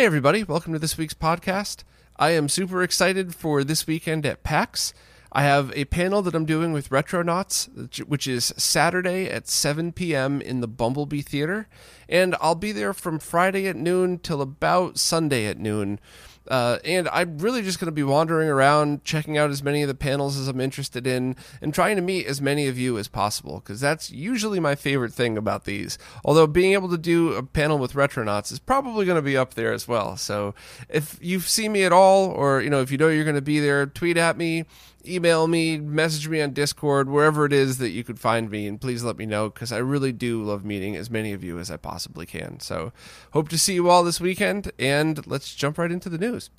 Hey, everybody, welcome to this week's podcast. I am super excited for this weekend at PAX. I have a panel that I'm doing with Retronauts, which is Saturday at 7 p.m. in the Bumblebee Theater. And I'll be there from Friday at noon till about Sunday at noon. Uh, and I'm really just going to be wandering around, checking out as many of the panels as I'm interested in, and trying to meet as many of you as possible, because that's usually my favorite thing about these. Although being able to do a panel with Retronauts is probably going to be up there as well. So if you've seen me at all, or you know if you know you're going to be there, tweet at me email me, message me on Discord, wherever it is that you could find me, and please let me know because I really do love meeting as many of you as I possibly can. So, hope to see you all this weekend, and let's jump right into the news.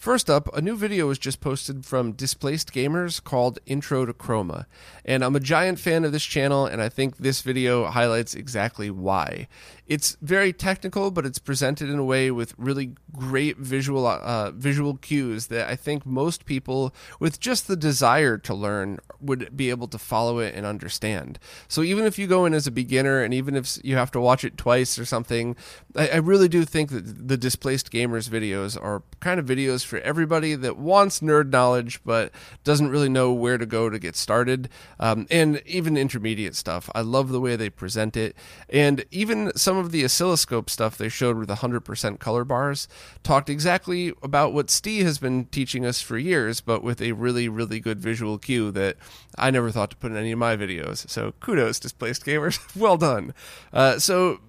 First up, a new video was just posted from Displaced Gamers called Intro to Chroma. And I'm a giant fan of this channel, and I think this video highlights exactly why. It's very technical, but it's presented in a way with really great visual uh, visual cues that I think most people with just the desire to learn would be able to follow it and understand. So even if you go in as a beginner, and even if you have to watch it twice or something, I, I really do think that the Displaced Gamers videos are kind of videos for everybody that wants nerd knowledge but doesn't really know where to go to get started, um, and even intermediate stuff. I love the way they present it, and even some of the oscilloscope stuff they showed with 100% color bars talked exactly about what Steve has been teaching us for years, but with a really, really good visual cue that I never thought to put in any of my videos. So kudos, Displaced Gamers. well done. Uh, so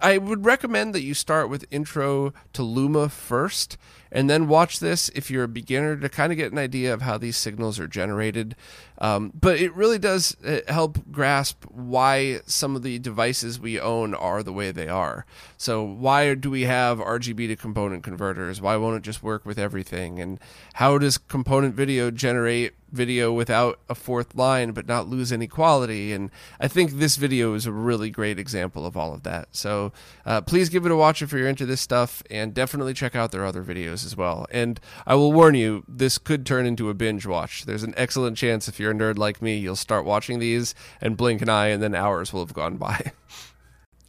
I would recommend that you start with Intro to Luma first and then watch this if you're a beginner to kind of get an idea of how these signals are generated. Um, but it really does uh, help grasp why some of the devices we own are the way they are. So, why do we have RGB to component converters? Why won't it just work with everything? And how does component video generate video without a fourth line but not lose any quality? And I think this video is a really great example of all of that. So, uh, please give it a watch if you're into this stuff and definitely check out their other videos as well. And I will warn you, this could turn into a binge watch. There's an excellent chance if you're a nerd like me, you'll start watching these and blink an eye, and then hours will have gone by.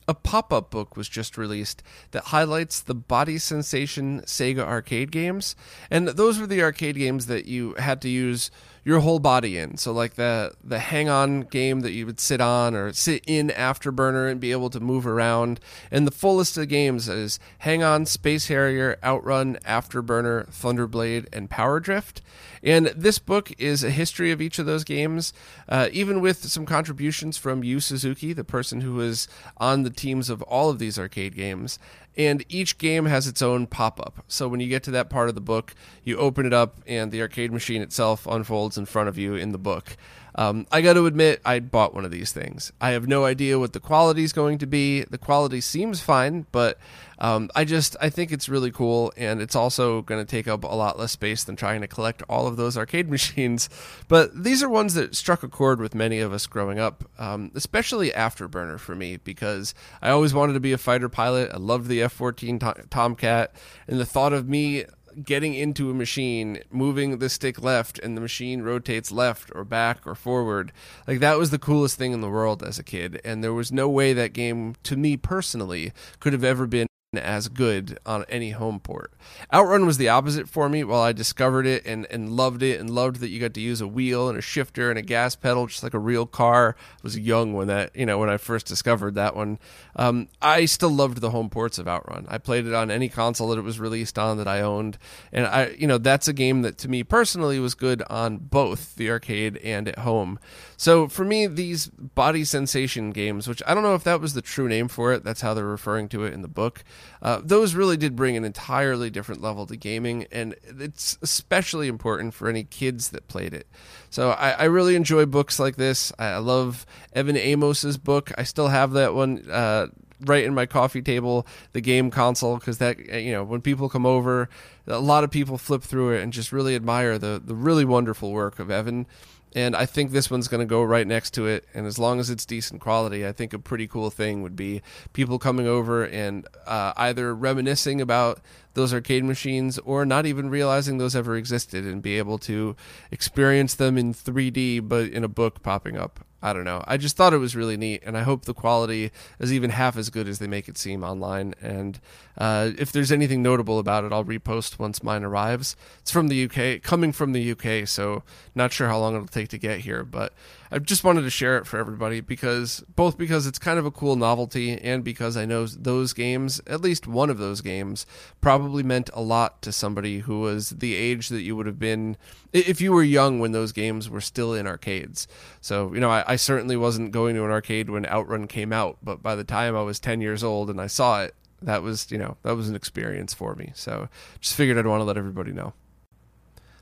a pop up book was just released that highlights the body sensation Sega arcade games. And those were the arcade games that you had to use your whole body in. So like the the hang on game that you would sit on or sit in Afterburner and be able to move around. And the fullest of games is Hang On, Space Harrier, Outrun, Afterburner, Thunderblade, and Power Drift. And this book is a history of each of those games, uh, even with some contributions from Yu Suzuki, the person who was on the teams of all of these arcade games and each game has its own pop up. So when you get to that part of the book, you open it up, and the arcade machine itself unfolds in front of you in the book. Um, I got to admit, I bought one of these things. I have no idea what the quality is going to be. The quality seems fine, but um, I just I think it's really cool, and it's also going to take up a lot less space than trying to collect all of those arcade machines. But these are ones that struck a chord with many of us growing up, um, especially Afterburner for me because I always wanted to be a fighter pilot. I loved the F-14 Tomcat, and the thought of me getting into a machine, moving the stick left, and the machine rotates left or back or forward. Like that was the coolest thing in the world as a kid, and there was no way that game, to me personally, could have ever been as good on any home port. Outrun was the opposite for me. While I discovered it and, and loved it and loved that you got to use a wheel and a shifter and a gas pedal just like a real car. I was young when that you know when I first discovered that one. Um, I still loved the home ports of Outrun. I played it on any console that it was released on that I owned, and I you know that's a game that to me personally was good on both the arcade and at home. So for me, these body sensation games, which I don't know if that was the true name for it, that's how they're referring to it in the book uh, those really did bring an entirely different level to gaming, and it's especially important for any kids that played it. So I, I really enjoy books like this. I love Evan Amos's book. I still have that one. Uh, right in my coffee table the game console because that you know when people come over a lot of people flip through it and just really admire the the really wonderful work of Evan and I think this one's going to go right next to it. And as long as it's decent quality, I think a pretty cool thing would be people coming over and uh, either reminiscing about those arcade machines or not even realizing those ever existed and be able to experience them in 3D, but in a book popping up. I don't know. I just thought it was really neat, and I hope the quality is even half as good as they make it seem online. And uh, if there's anything notable about it, I'll repost once mine arrives. It's from the UK, coming from the UK, so not sure how long it'll take to get here, but I just wanted to share it for everybody because both because it's kind of a cool novelty and because I know those games, at least one of those games, probably meant a lot to somebody who was the age that you would have been if you were young when those games were still in arcades. So, you know, I, I certainly wasn't going to an arcade when Outrun came out, but by the time I was 10 years old and I saw it, that was, you know, that was an experience for me. So just figured I'd want to let everybody know.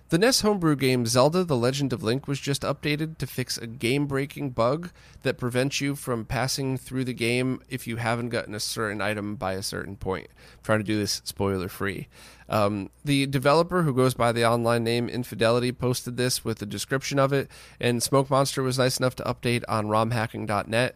The NES homebrew game Zelda The Legend of Link was just updated to fix a game breaking bug that prevents you from passing through the game if you haven't gotten a certain item by a certain point. I'm trying to do this spoiler free. Um, the developer, who goes by the online name Infidelity, posted this with a description of it, and Smoke Monster was nice enough to update on romhacking.net.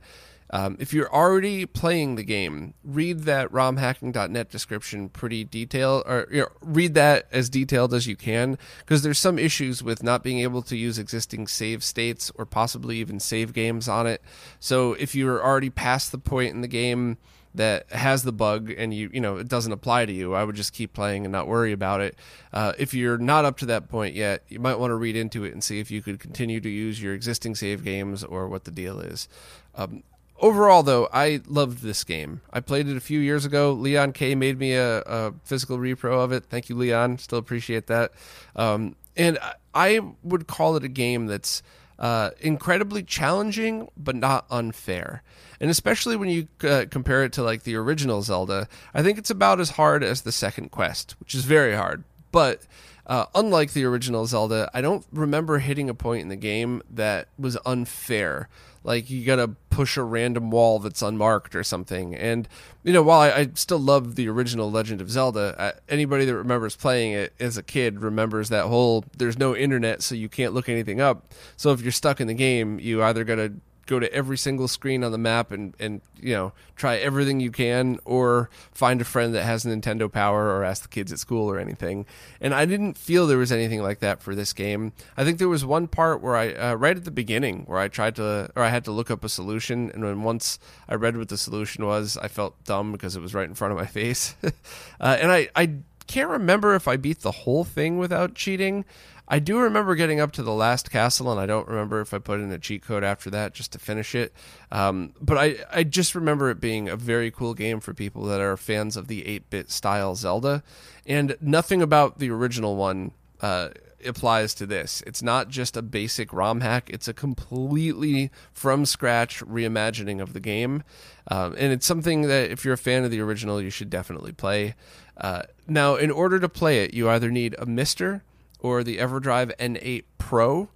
Um, if you're already playing the game, read that romhacking.net description pretty detailed, or you know, read that as detailed as you can, because there's some issues with not being able to use existing save states or possibly even save games on it. So if you're already past the point in the game that has the bug and you you know it doesn't apply to you, I would just keep playing and not worry about it. Uh, if you're not up to that point yet, you might want to read into it and see if you could continue to use your existing save games or what the deal is. Um, overall, though, I loved this game. I played it a few years ago. Leon K made me a, a physical repro of it. Thank you, Leon. Still appreciate that. Um, and I would call it a game that's uh, incredibly challenging, but not unfair. And especially when you uh, compare it to like the original Zelda, I think it's about as hard as the second quest, which is very hard. But uh, unlike the original Zelda, I don't remember hitting a point in the game that was unfair. Like you gotta push a random wall that's unmarked or something. And you know, while I, I still love the original Legend of Zelda, uh, anybody that remembers playing it as a kid remembers that whole "there's no internet, so you can't look anything up." So if you're stuck in the game, you either gotta go to every single screen on the map and and you know try everything you can or find a friend that has a Nintendo Power or ask the kids at school or anything. And I didn't feel there was anything like that for this game. I think there was one part where I uh, right at the beginning where I tried to or I had to look up a solution and when once I read what the solution was, I felt dumb because it was right in front of my face. uh, and I I can't remember if I beat the whole thing without cheating. I do remember getting up to the last castle, and I don't remember if I put in a cheat code after that just to finish it. Um, but I, I just remember it being a very cool game for people that are fans of the 8 bit style Zelda. And nothing about the original one uh, applies to this. It's not just a basic ROM hack, it's a completely from scratch reimagining of the game. Um, and it's something that, if you're a fan of the original, you should definitely play. Uh, now, in order to play it, you either need a MiSTer or the EverDrive N8 Pro,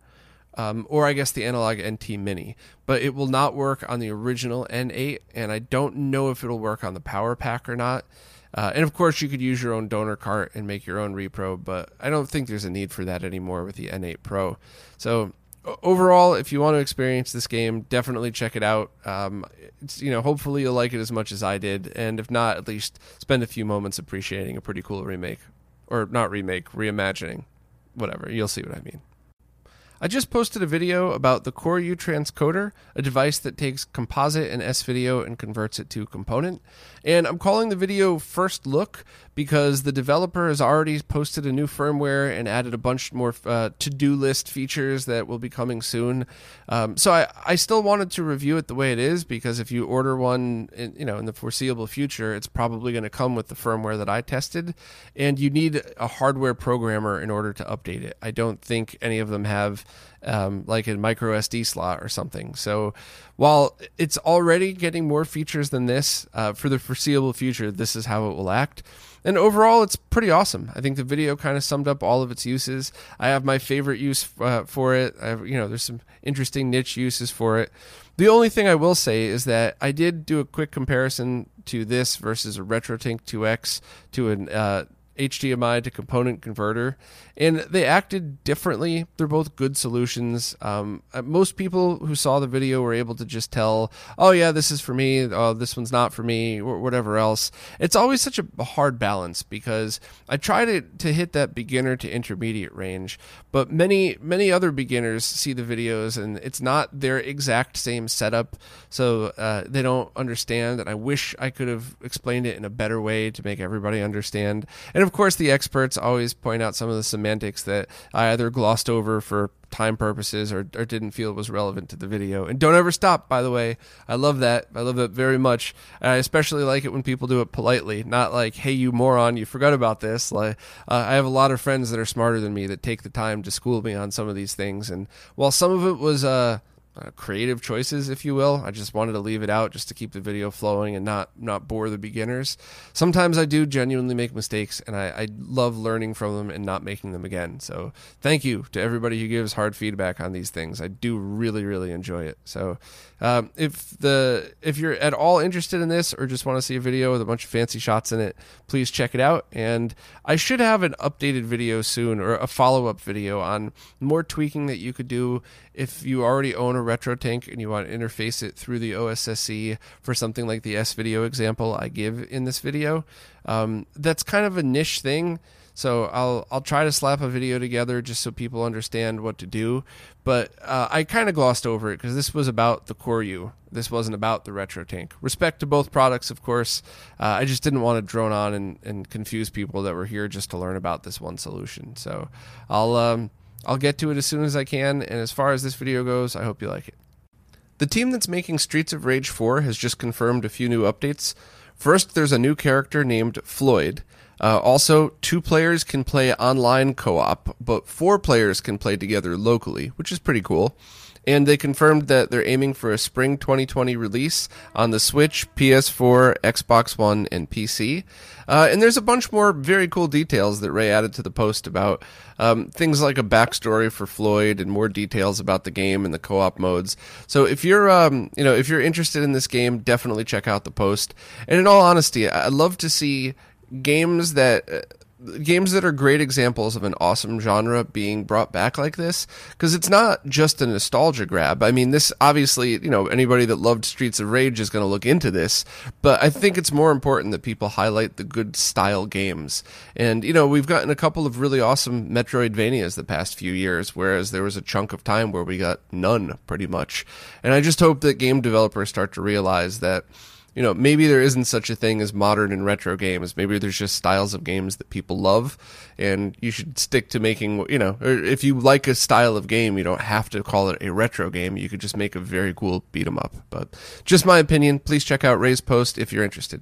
um, or I guess the Analog NT Mini. But it will not work on the original N8, and I don't know if it'll work on the PowerPak or not. Uh, and of course, you could use your own donor cart and make your own repro, but I don't think there's a need for that anymore with the N8 Pro. So overall, if you want to experience this game, definitely check it out. Um, you know, hopefully you'll like it as much as I did, and if not, at least spend a few moments appreciating a pretty cool remake, or not remake, reimagining whatever. You'll see what I mean. I just posted a video about the Koryuu transcoder, a device that takes composite and S video and converts it to component. And I'm calling the video First Look because the developer has already posted a new firmware and added a bunch more uh, to do list features that will be coming soon. Um, so I, I still wanted to review it the way it is because if you order one, in, you know, in the foreseeable future, it's probably going to come with the firmware that I tested, and you need a hardware programmer in order to update it. I don't think any of them have um, like a micro SD slot or something. So while it's already getting more features than this uh, for the foreseeable future, this is how it will act. And overall, it's pretty awesome. I think the video kind of summed up all of its uses. I have my favorite use uh, for it. I you know, there's some interesting niche uses for it. The only thing I will say is that I did do a quick comparison to this versus a RetroTink 2X to an uh, HDMI to component converter, and they acted differently. They're both good solutions. Um, uh, most people who saw the video were able to just tell, "Oh yeah, this is for me. Oh, this one's not for me," or whatever else. It's always such a hard balance because I try to to hit that beginner to intermediate range, but many many other beginners see the videos and it's not their exact same setup, so uh, they don't understand. And I wish I could have explained it in a better way to make everybody understand. And of course, the experts always point out some of the semantics that I either glossed over for time purposes or, or didn't feel was relevant to the video. And don't ever stop, by the way. I love that. I love that very much. And I especially like it when people do it politely, not like, hey, you moron, you forgot about this. Like, uh, I have a lot of friends that are smarter than me that take the time to school me on some of these things. And while some of it was, uh, uh, creative choices, if you will. I just wanted to leave it out just to keep the video flowing and not not bore the beginners. Sometimes I do genuinely make mistakes, and I, I love learning from them and not making them again. So thank you to everybody who gives hard feedback on these things. I do really really enjoy it. So um, if the if you're at all interested in this or just want to see a video with a bunch of fancy shots in it, please check it out. And I should have an updated video soon or a follow up video on more tweaking that you could do if you already own a RetroTink and you want to interface it through the OSSC for something like the S video example I give in this video. Um, that's kind of a niche thing. So I'll I'll try to slap a video together just so people understand what to do. But uh, I kind of glossed over it because this was about the Koryuu. This wasn't about the RetroTink. Respect to both products, of course. Uh, I just didn't want to drone on and, and confuse people that were here just to learn about this one solution. So I'll um, I'll get to it as soon as I can. And as far as this video goes, I hope you like it. The team that's making Streets of Rage 4 has just confirmed a few new updates. First, there's a new character named Floyd. Uh, also, two players can play online co op, but four players can play together locally, which is pretty cool and they confirmed that they're aiming for a spring 2020 release on the Switch, PS4, Xbox One, and PC. Uh, and there's a bunch more very cool details that Ray added to the post about um, things like a backstory for Floyd and more details about the game and the co-op modes. So if you're, um, you know, if you're interested in this game, definitely check out the post. And in all honesty, I'd love to see games that uh, games that are great examples of an awesome genre being brought back like this because it's not just a nostalgia grab. I mean, this obviously, you know, anybody that loved Streets of Rage is going to look into this, but I think it's more important that people highlight the good style games. And, you know, we've gotten a couple of really awesome Metroidvanias the past few years, whereas there was a chunk of time where we got none pretty much. And I just hope that game developers start to realize that you know, maybe there isn't such a thing as modern and retro games. Maybe there's just styles of games that people love, and you should stick to making, you know, if you like a style of game, you don't have to call it a retro game. You could just make a very cool beat 'em up. But just my opinion. Please check out Ray's post if you're interested.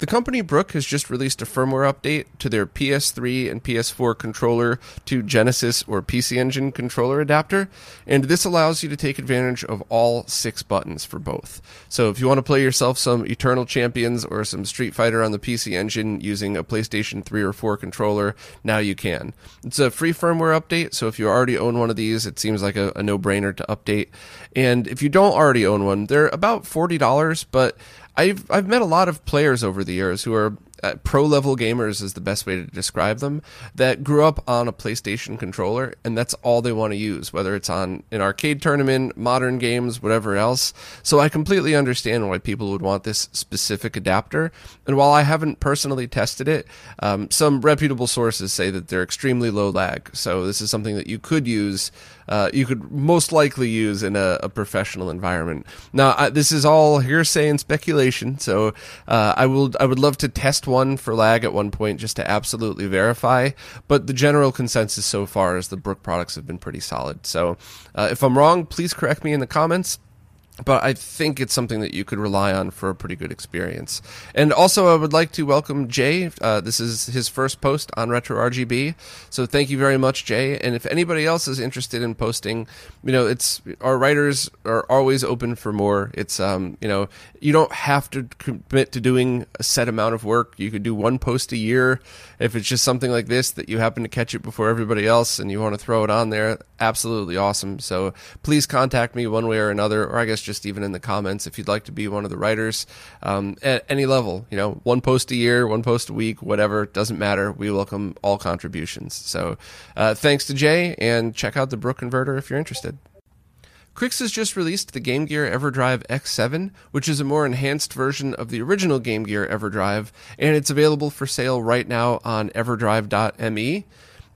The company Brook has just released a firmware update to their PS3 and PS4 controller to Genesis or PC Engine controller adapter, and this allows you to take advantage of all six buttons for both. So if you want to play yourself some Eternal Champions or some Street Fighter on the PC Engine using a PlayStation 3 or 4 controller, now you can. It's a free firmware update, so if you already own one of these, it seems like a, a no brainer to update. And if you don't already own one, they're about $40, but I've I've met a lot of players over the years who are uh, pro level gamers is the best way to describe them that grew up on a PlayStation controller and that's all they want to use whether it's on an arcade tournament modern games whatever else. So I completely understand why people would want this specific adapter and while I haven't personally tested it um, some reputable sources say that they're extremely low lag. So this is something that you could use uh, you could most likely use in a, a professional environment now I, this is all hearsay and speculation so uh, I will I would love to test one for lag at one point just to absolutely verify. But the general consensus so far is the Brook products have been pretty solid. So uh, if I'm wrong, please correct me in the comments. But I think it's something that you could rely on for a pretty good experience. And also, I would like to welcome Jay. Uh, this is his first post on Retro RGB, so thank you very much, Jay. And if anybody else is interested in posting, you know, it's our writers are always open for more. It's um, you know, you don't have to commit to doing a set amount of work. You could do one post a year. If it's just something like this that you happen to catch it before everybody else and you want to throw it on there, absolutely awesome. So please contact me one way or another, or I guess just even in the comments if you'd like to be one of the writers um, at any level. You know, one post a year, one post a week, whatever, doesn't matter. We welcome all contributions. So uh, thanks to Jay, and check out the Brook Converter if you're interested. Krikzz has just released the Game Gear EverDrive X7, which is a more enhanced version of the original Game Gear EverDrive, and it's available for sale right now on everdrive.me.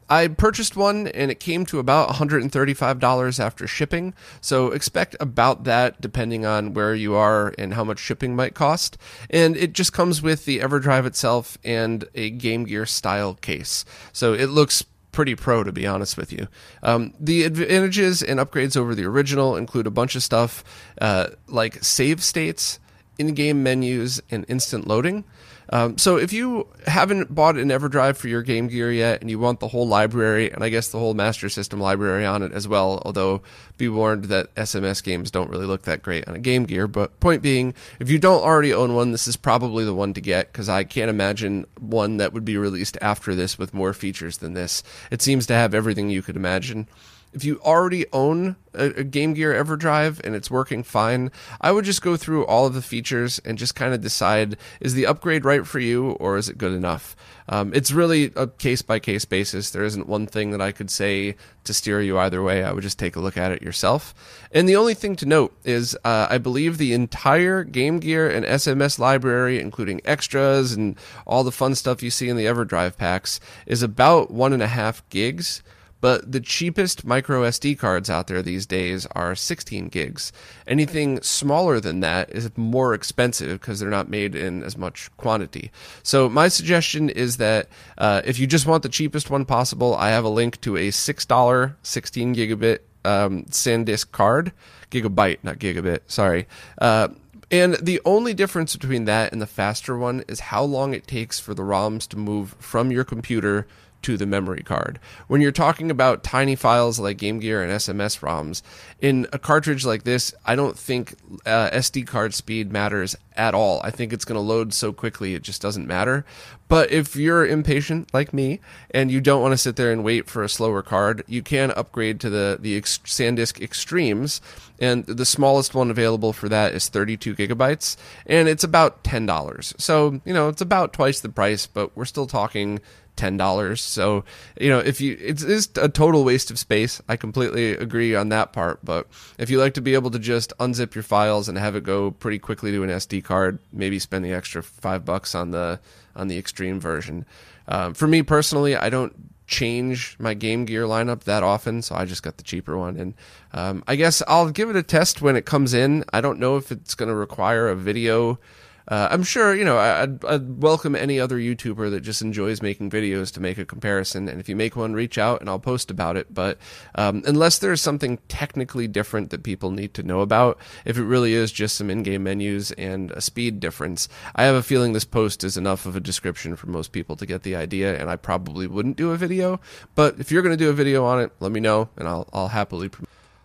I purchased one and it came to about $135 after shipping. So expect about that depending on where you are and how much shipping might cost. And it just comes with the EverDrive itself and a Game Gear style case. So it looks pretty pro to be honest with you. Um, the advantages and upgrades over the original include a bunch of stuff uh, like save states, in-game menus, and instant loading. Um, so if you haven't bought an EverDrive for your Game Gear yet, and you want the whole library, and I guess the whole Master System library on it as well, although be warned that SMS games don't really look that great on a Game Gear. But point being, if you don't already own one, this is probably the one to get because I can't imagine one that would be released after this with more features than this. It seems to have everything you could imagine if you already own a, a, Game Gear EverDrive and it's working fine, I would just go through all of the features and just kind of decide is the upgrade right for you or is it good enough? Um, it's really a case by case basis. There isn't one thing that I could say to steer you either way. I would just take a look at it yourself. And the only thing to note is uh, I believe the entire Game Gear and SMS library, including extras and all the fun stuff you see in the EverDrive packs, is about one and a half gigs. But the cheapest micro SD cards out there these days are 16 gigs. Anything smaller than that is more expensive because they're not made in as much quantity. So my suggestion is that uh, if you just want the cheapest one possible, I have a link to a $6 16 gigabit um, SanDisk card, gigabyte, not gigabit. Sorry. Uh, and the only difference between that and the faster one is how long it takes for the ROMs to move from your computer to the memory card. When you're talking about tiny files like Game Gear and SMS ROMs, in a cartridge like this, I don't think uh, SD card speed matters at all. I think it's going to load so quickly it just doesn't matter. But if you're impatient like me and you don't want to sit there and wait for a slower card, you can upgrade to the the SanDisk Extremes, and the smallest one available for that is 32 gigabytes, and it's about ten dollars. So you know it's about twice the price, but we're still talking ten dollars. So you know, if you it's, it's a total waste of space. I completely agree on that part. But if you like to be able to just unzip your files and have it go pretty quickly to an SD card, maybe spend the extra five bucks on the on the extreme version. Um, for me personally, I don't change my Game Gear lineup that often, so I just got the cheaper one. And um, I guess I'll give it a test when it comes in. I don't know if it's going to require a video uh, I'm sure you know I'd, I'd, welcome any other YouTuber that just enjoys making videos to make a comparison. And if you make one, reach out and I'll post about it. But um, unless there's something technically different that people need to know about, if it really is just some in-game menus and a speed difference, I have a feeling this post is enough of a description for most people to get the idea. And I probably wouldn't do a video. But if you're going to do a video on it, let me know and I'll I'll happily.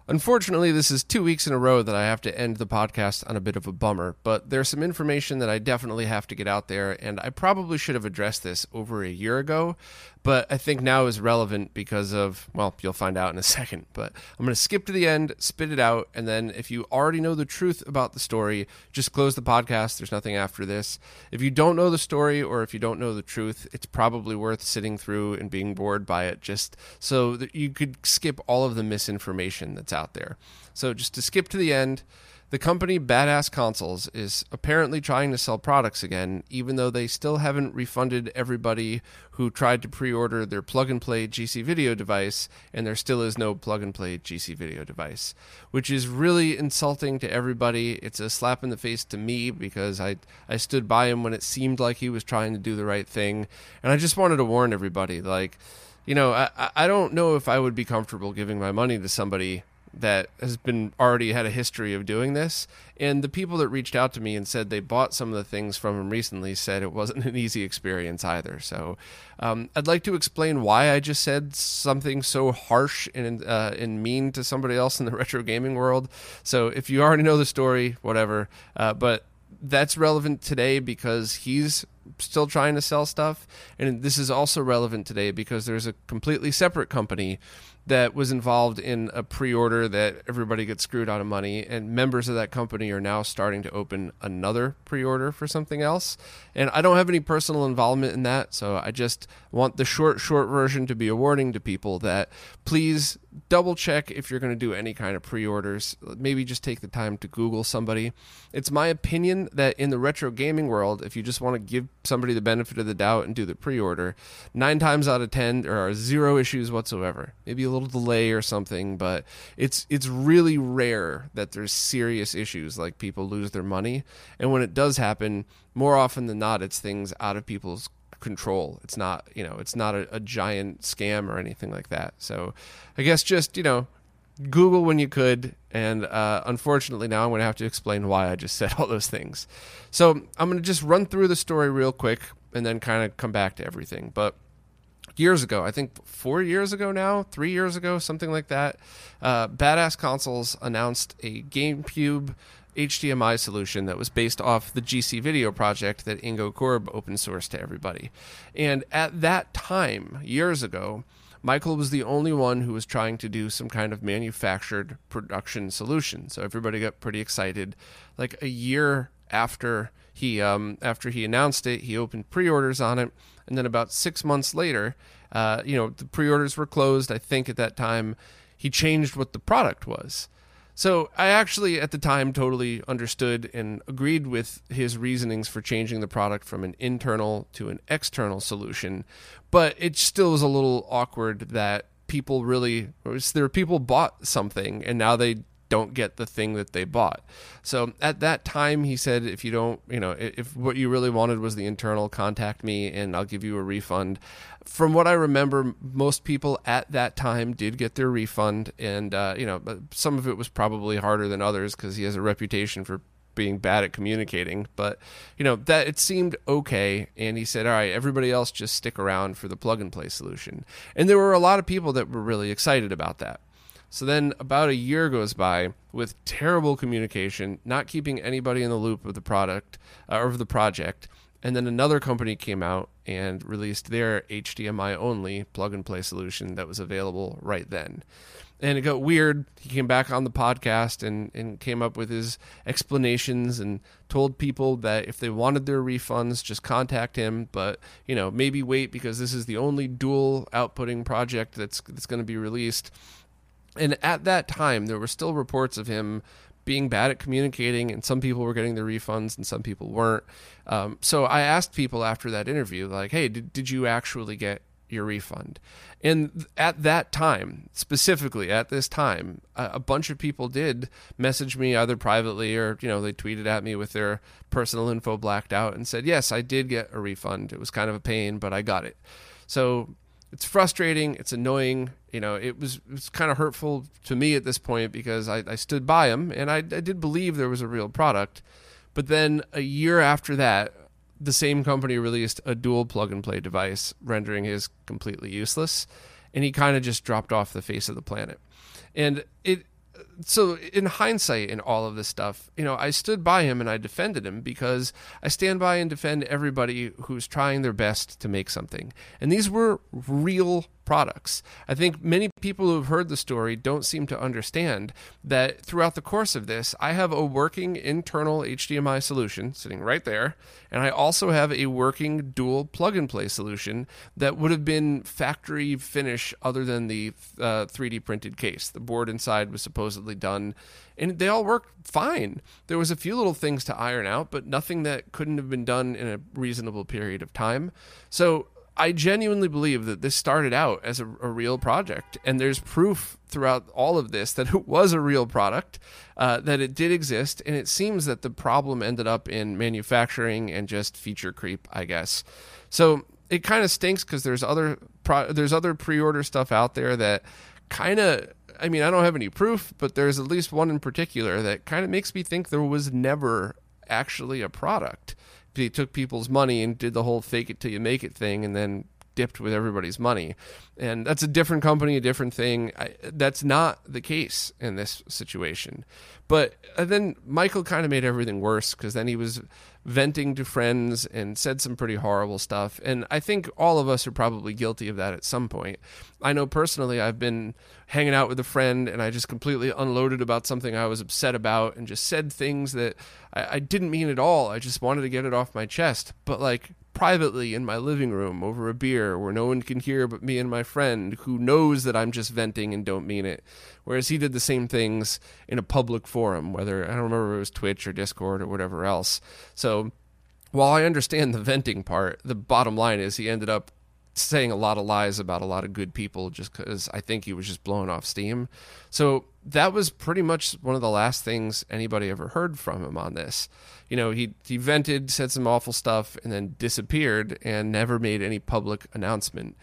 Unfortunately, this is two weeks in a row that I have to end the podcast on a bit of a bummer, but there's some information that I definitely have to get out there, and I probably should have addressed this over a year ago, but I think now is relevant because of, well, you'll find out in a second. But I'm going to skip to the end, spit it out, and then if you already know the truth about the story, just close the podcast. There's nothing after this. If you don't know the story or if you don't know the truth, it's probably worth sitting through and being bored by it just so that you could skip all of the misinformation that's out there. So just to skip to the end, the company Badass Consoles is apparently trying to sell products again, even though they still haven't refunded everybody who tried to pre order their plug and play GC video device, and there still is no plug and play GC video device, which is really insulting to everybody. It's a slap in the face to me because I, I stood by him when it seemed like he was trying to do the right thing, and I just wanted to warn everybody like, you know, I, I don't know if I would be comfortable giving my money to somebody that has been already had a history of doing this. And the people that reached out to me and said they bought some of the things from him recently said it wasn't an easy experience either. So um, I'd like to explain why I just said something so harsh and uh, and mean to somebody else in the retro gaming world. So if you already know the story, whatever. Uh, but that's relevant today because he's still trying to sell stuff. And this is also relevant today because there's a completely separate company that was involved in a pre-order that everybody gets screwed out of money. And members of that company are now starting to open another pre-order for something else. And i don't have any personal involvement in that. So i just want the short short version to be a warning to people that please double check if you're going to do any kind of pre-orders. Maybe just take the time to google somebody. It's my opinion that in the retro gaming world if you just want to give somebody the benefit of the doubt and do the pre-order nine times out of ten there are zero issues whatsoever maybe a little delay or something but it's it's really rare that there's serious issues like people lose their money and when it does happen more often than not it's things out of people's control. It's not, you know, it's not a, a giant scam or anything like that. So I guess just, you know, Google when you could. And uh, unfortunately, now I'm going to have to explain why I just said all those things. So I'm going to just run through the story real quick and then kind of come back to everything. But years ago, I think four years ago now, three years ago, something like that, uh, Badass Consoles announced a GameCube HDMI solution that was based off the GC Video project that Ingo Korb open sourced to everybody. And at that time, years ago, Michael was the only one who was trying to do some kind of manufactured production solution. So everybody got pretty excited. Like a year after he um, after he announced it, he opened pre-orders on it, and then about six months later, uh, you know, the pre-orders were closed. I think at that time, he changed what the product was. So I actually, at the time, totally understood and agreed with his reasonings for changing the product from an internal to an external solution. But it still was a little awkward that people really, there were people bought something and now they don't get the thing that they bought. So at that time, he said, if you don't, you know, if what you really wanted was the internal, contact me and I'll give you a refund. From what I remember, most people at that time did get their refund. And, uh, you know, some of it was probably harder than others because he has a reputation for being bad at communicating but you know that it seemed okay and he said all right everybody else just stick around for the plug and play solution and there were a lot of people that were really excited about that so then about a year goes by with terrible communication, not keeping anybody in the loop of the product uh, or of the project. And then another company came out and released their HDMI only plug and play solution that was available right then. And it got weird. He came back on the podcast and, and came up with his explanations and told people that if they wanted their refunds, just contact him. But, you know, maybe wait because this is the only dual outputting project that's, that's going to be released and at that time, there were still reports of him being bad at communicating, and some people were getting their refunds and some people weren't. Um, so I asked people after that interview, like, hey, did, did you actually get your refund? And at that time, specifically at this time, a, a bunch of people did message me either privately or, you know, they tweeted at me with their personal info blacked out and said, yes, I did get a refund. It was kind of a pain, but I got it. So it's frustrating. It's annoying. You know, it was it was kind of hurtful to me at this point because I, I stood by him and I, I did believe there was a real product. But then a year after that, the same company released a dual plug and play device, rendering his completely useless, and he kind of just dropped off the face of the planet. And it so in hindsight in all of this stuff, you know, I stood by him and I defended him because I stand by and defend everybody who's trying their best to make something. And these were real products. I think many people who have heard the story don't seem to understand that throughout the course of this, I have a working internal HDMI solution sitting right there, and I also have a working dual plug and play solution that would have been factory finish other than the uh, 3D printed case. The board inside was supposedly done and they all worked fine. There was a few little things to iron out, but nothing that couldn't have been done in a reasonable period of time. So I genuinely believe that this started out as a, a, real project, and there's proof throughout all of this that it was a real product, uh, that it did exist, and it seems that the problem ended up in manufacturing and just feature creep, I guess. So it kind of stinks because there's other pro- there's other pre-order stuff out there that kind of I mean, I don't have any proof, but there's at least one in particular that kind of makes me think there was never actually a product. He took people's money and did the whole fake it till you make it thing and then dipped with everybody's money. And that's a different company, a different thing. I, that's not the case in this situation. But uh, then Michael kind of made everything worse because then he was venting to friends and said some pretty horrible stuff. And I think all of us are probably guilty of that at some point. I know personally, I've been hanging out with a friend and I just completely unloaded about something I was upset about and just said things that I, I didn't mean at all. I just wanted to get it off my chest. But like, privately in my living room over a beer where no one can hear but me and my friend who knows that I'm just venting and don't mean it. Whereas he did the same things in a public forum, whether I don't remember if it was Twitch or Discord or whatever else. So while I understand the venting part, the bottom line is he ended up saying a lot of lies about a lot of good people just because I think he was just blowing off steam. So that was pretty much one of the last things anybody ever heard from him on this you know, he he vented, said some awful stuff, and then disappeared and never made any public announcement.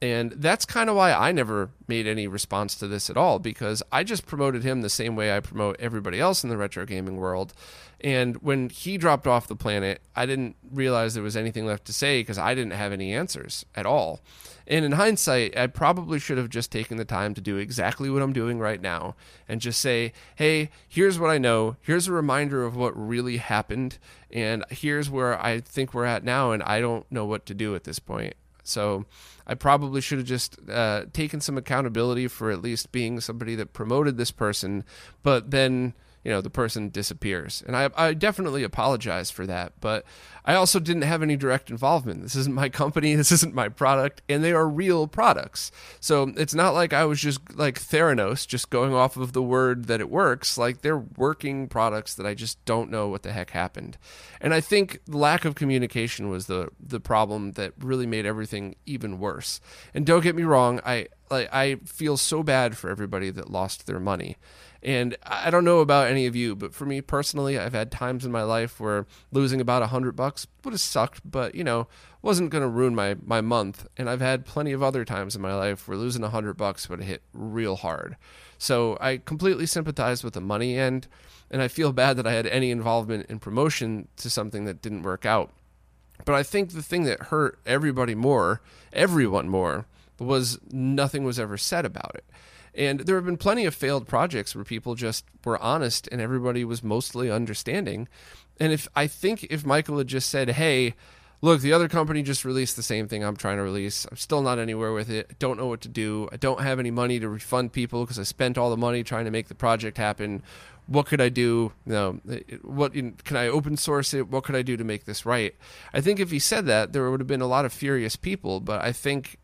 And that's kind of why I never made any response to this at all because I just promoted him the same way I promote everybody else in the retro gaming world. And when he dropped off the planet, I didn't realize there was anything left to say because I didn't have any answers at all. And in hindsight, I probably should have just taken the time to do exactly what I'm doing right now and just say, hey, here's what I know. Here's a reminder of what really happened. And here's where I think we're at now. And I don't know what to do at this point. So I probably should have just uh, taken some accountability for at least being somebody that promoted this person, but then you know the person disappears. And I, I definitely apologize for that but i also didn't have any direct involvement. This isn't my company. This isn't my product and they are real products. So it's not like i was just like theranos just going off of the word that it works. Like they're working products that i just don't know what the heck happened. And i think lack of communication was the the problem that really made everything even worse. And don't get me wrong i like i feel so bad for everybody that lost their money and I don't know about any of you, but for me personally, I've had times in my life where losing about a hundred bucks would have sucked, but you know, wasn't going to ruin my, my month. And I've had plenty of other times in my life where losing a hundred bucks would have hit real hard. So I completely sympathize with the money end, and I feel bad that I had any involvement in promotion to something that didn't work out. But I think the thing that hurt everybody more, everyone more, was nothing was ever said about it. And there have been plenty of failed projects where people just were honest and everybody was mostly understanding. And if I think if Michael had just said, "Hey, look, the other company just released the same thing I'm trying to release. I'm still not anywhere with it. Don't know what to do. I don't have any money to refund people because I spent all the money trying to make the project happen. What could I do? You know, what can I open source it? What could I do to make this right? I think if he said that, there would have been a lot of furious people. But I think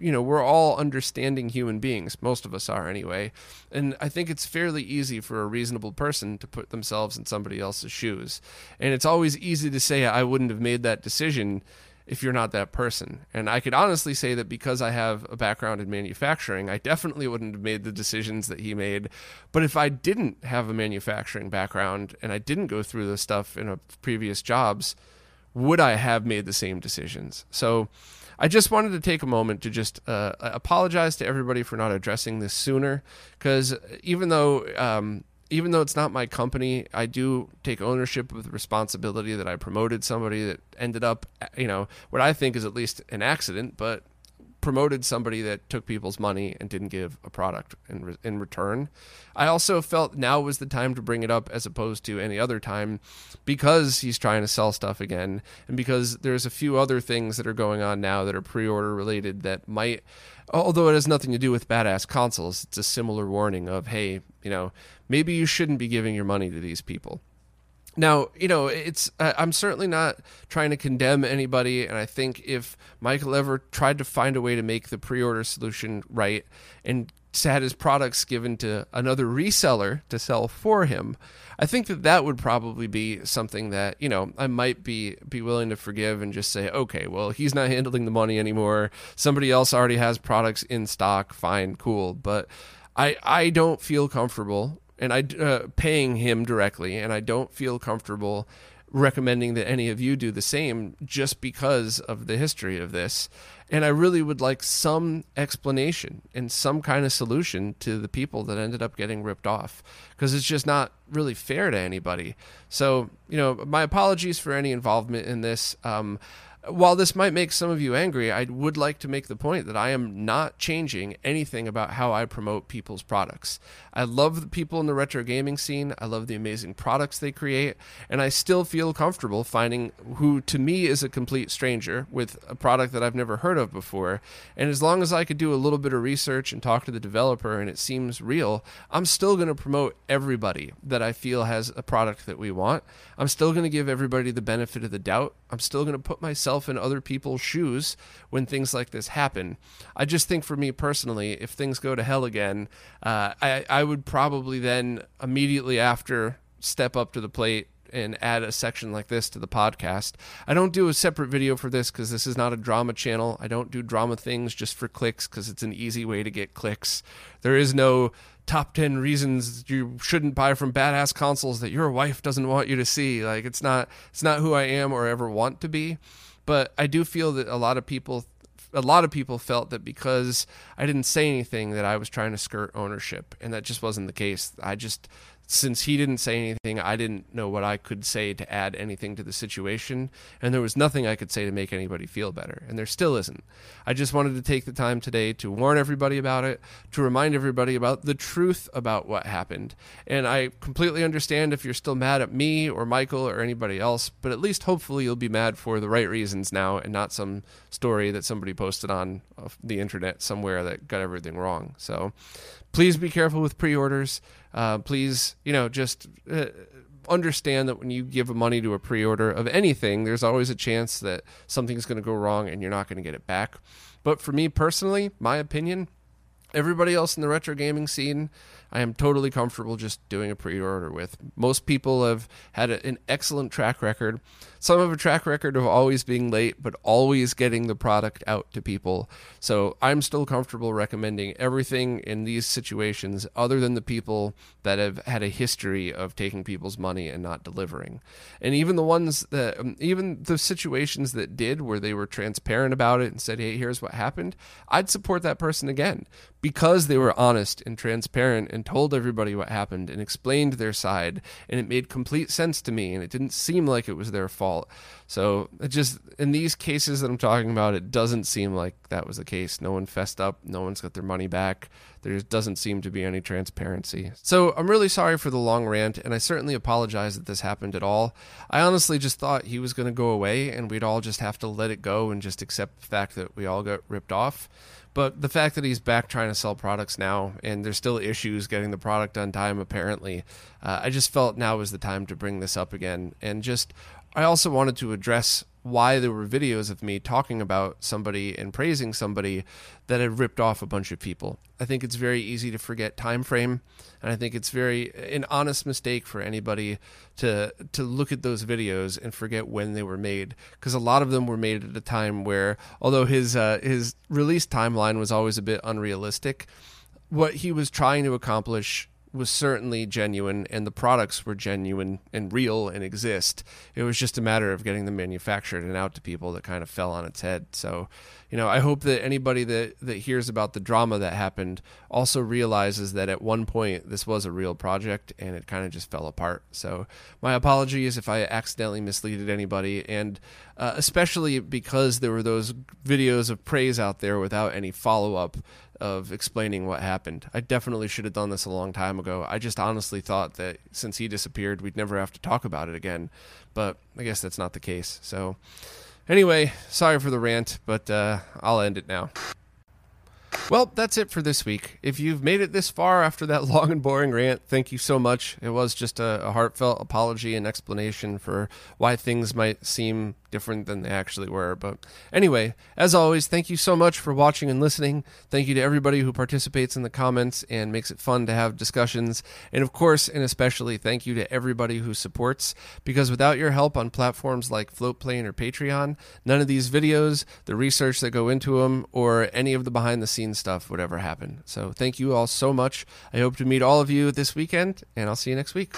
you know, we're all understanding human beings. Most of us are anyway. And I think it's fairly easy for a reasonable person to put themselves in somebody else's shoes. And it's always easy to say, I wouldn't have made that decision if you're not that person. And I could honestly say that because I have a background in manufacturing, I definitely wouldn't have made the decisions that he made. But if I didn't have a manufacturing background and I didn't go through this stuff in a previous jobs, would I have made the same decisions? So I just wanted to take a moment to just uh, apologize to everybody for not addressing this sooner, because even though um, even though it's not my company, I do take ownership of the responsibility that I promoted somebody that ended up, you know, what I think is at least an accident, but promoted somebody that took people's money and didn't give a product in, re- in return. I also felt now was the time to bring it up as opposed to any other time because he's trying to sell stuff again and because there's a few other things that are going on now that are pre-order related that might although it has nothing to do with badass consoles it's a similar warning of hey you know maybe you shouldn't be giving your money to these people now, you know, it's I'm certainly not trying to condemn anybody, and I think if Michael ever tried to find a way to make the pre-order solution right and had his products given to another reseller to sell for him, I think that that would probably be something that you know I might be be willing to forgive and just say, okay, well, he's not handling the money anymore. Somebody else already has products in stock. Fine, cool, but. I, I don't feel comfortable and I uh, paying him directly, and I don't feel comfortable recommending that any of you do the same just because of the history of this. And I really would like some explanation and some kind of solution to the people that ended up getting ripped off because it's just not really fair to anybody. So, you know, my apologies for any involvement in this. Um, while this might make some of you angry, I would like to make the point that I am not changing anything about how I promote people's products. I love the people in the retro gaming scene. I love the amazing products they create, and I still feel comfortable finding who to me is a complete stranger with a product that I've never heard of before. And as long as I could do a little bit of research and talk to the developer and it seems real, I'm still going to promote everybody that I feel has a product that we want. I'm still going to give everybody the benefit of the doubt. I'm still going to put myself myself in other people's shoes when things like this happen. I just think for me personally, if things go to hell again, uh, I, I would probably then immediately after step up to the plate and add a section like this to the podcast. I don't do a separate video for this because this is not a drama channel. I don't do drama things just for clicks because it's an easy way to get clicks. There is no top 10 reasons you shouldn't buy from badass consoles that your wife doesn't want you to see. Like it's not it's not who I am or ever want to be. But I do feel that a lot of people a lot of people felt that because I didn't say anything that I was trying to skirt ownership and that just wasn't the case. I just since he didn't say anything, I didn't know what I could say to add anything to the situation, and there was nothing I could say to make anybody feel better, and there still isn't. I just wanted to take the time today to warn everybody about it, to remind everybody about the truth about what happened. And I completely understand if you're still mad at me or Michael or anybody else, but at least hopefully you'll be mad for the right reasons now and not some story that somebody posted on uh, the internet somewhere that got everything wrong. So please be careful with pre-orders. Uh, please, you know, just uh, understand that when you give money to a pre-order of anything, there's always a chance that something's going to go wrong and you're not going to get it back. But for me personally, my opinion, everybody else in the retro gaming scene I am totally comfortable just doing a pre-order with. Most people have had an excellent track record. Some have a track record of always being late, but always getting the product out to people. So I'm still comfortable recommending everything in these situations, other than the people that have had a history of taking people's money and not delivering. And even the ones that, um, even the situations that did, where they were transparent about it and said, "Hey, here's what happened," I'd support that person again because they were honest and transparent and told everybody what happened and explained their side and it made complete sense to me and it didn't seem like it was their fault. So it just in these cases that i'm talking about it doesn't seem like that was the case. No one fessed up. No one's got their money back. There just doesn't seem to be any transparency. So i'm really sorry for the long rant and i certainly apologize that this happened at all. I honestly just thought he was going to go away and we'd all just have to let it go and just accept the fact that we all got ripped off but the fact that he's back trying to sell products now, and there's still issues getting the product on time, apparently, uh, I just felt now was the time to bring this up again. And just, I also wanted to address why there were videos of me talking about somebody and praising somebody that had ripped off a bunch of people. I think it's very easy to forget time frame, and I think it's very an honest mistake for anybody to to look at those videos and forget when they were made because a lot of them were made at a time where although his uh, his release timeline was always a bit unrealistic, what he was trying to accomplish was certainly genuine and the products were genuine and real and exist. It was just a matter of getting them manufactured and out to people that kind of fell on its head. So, you know, I hope that anybody that, that hears about the drama that happened also realizes that at one point this was a real project and it kind of just fell apart. So, my apologies if I accidentally misleaded anybody, and uh, especially because there were those videos of praise out there without any follow up of explaining what happened. I definitely should have done this a long time ago. I just honestly thought that since he disappeared, we'd never have to talk about it again. But I guess that's not the case. So, anyway, sorry for the rant, but uh, I'll end it now. Well, that's it for this week. If you've made it this far after that long and boring rant, thank you so much. It was just a, a heartfelt apology and explanation for why things might seem different than they actually were. But anyway, as always, thank you so much for watching and listening. Thank you to everybody who participates in the comments and makes it fun to have discussions. And of course, and especially, thank you to everybody who supports, because without your help on platforms like Floatplane or Patreon, none of these videos, the research that go into them, or any of the behind the scenes stuff would ever happen. So thank you all so much. I hope to meet all of you this weekend, and I'll see you next week.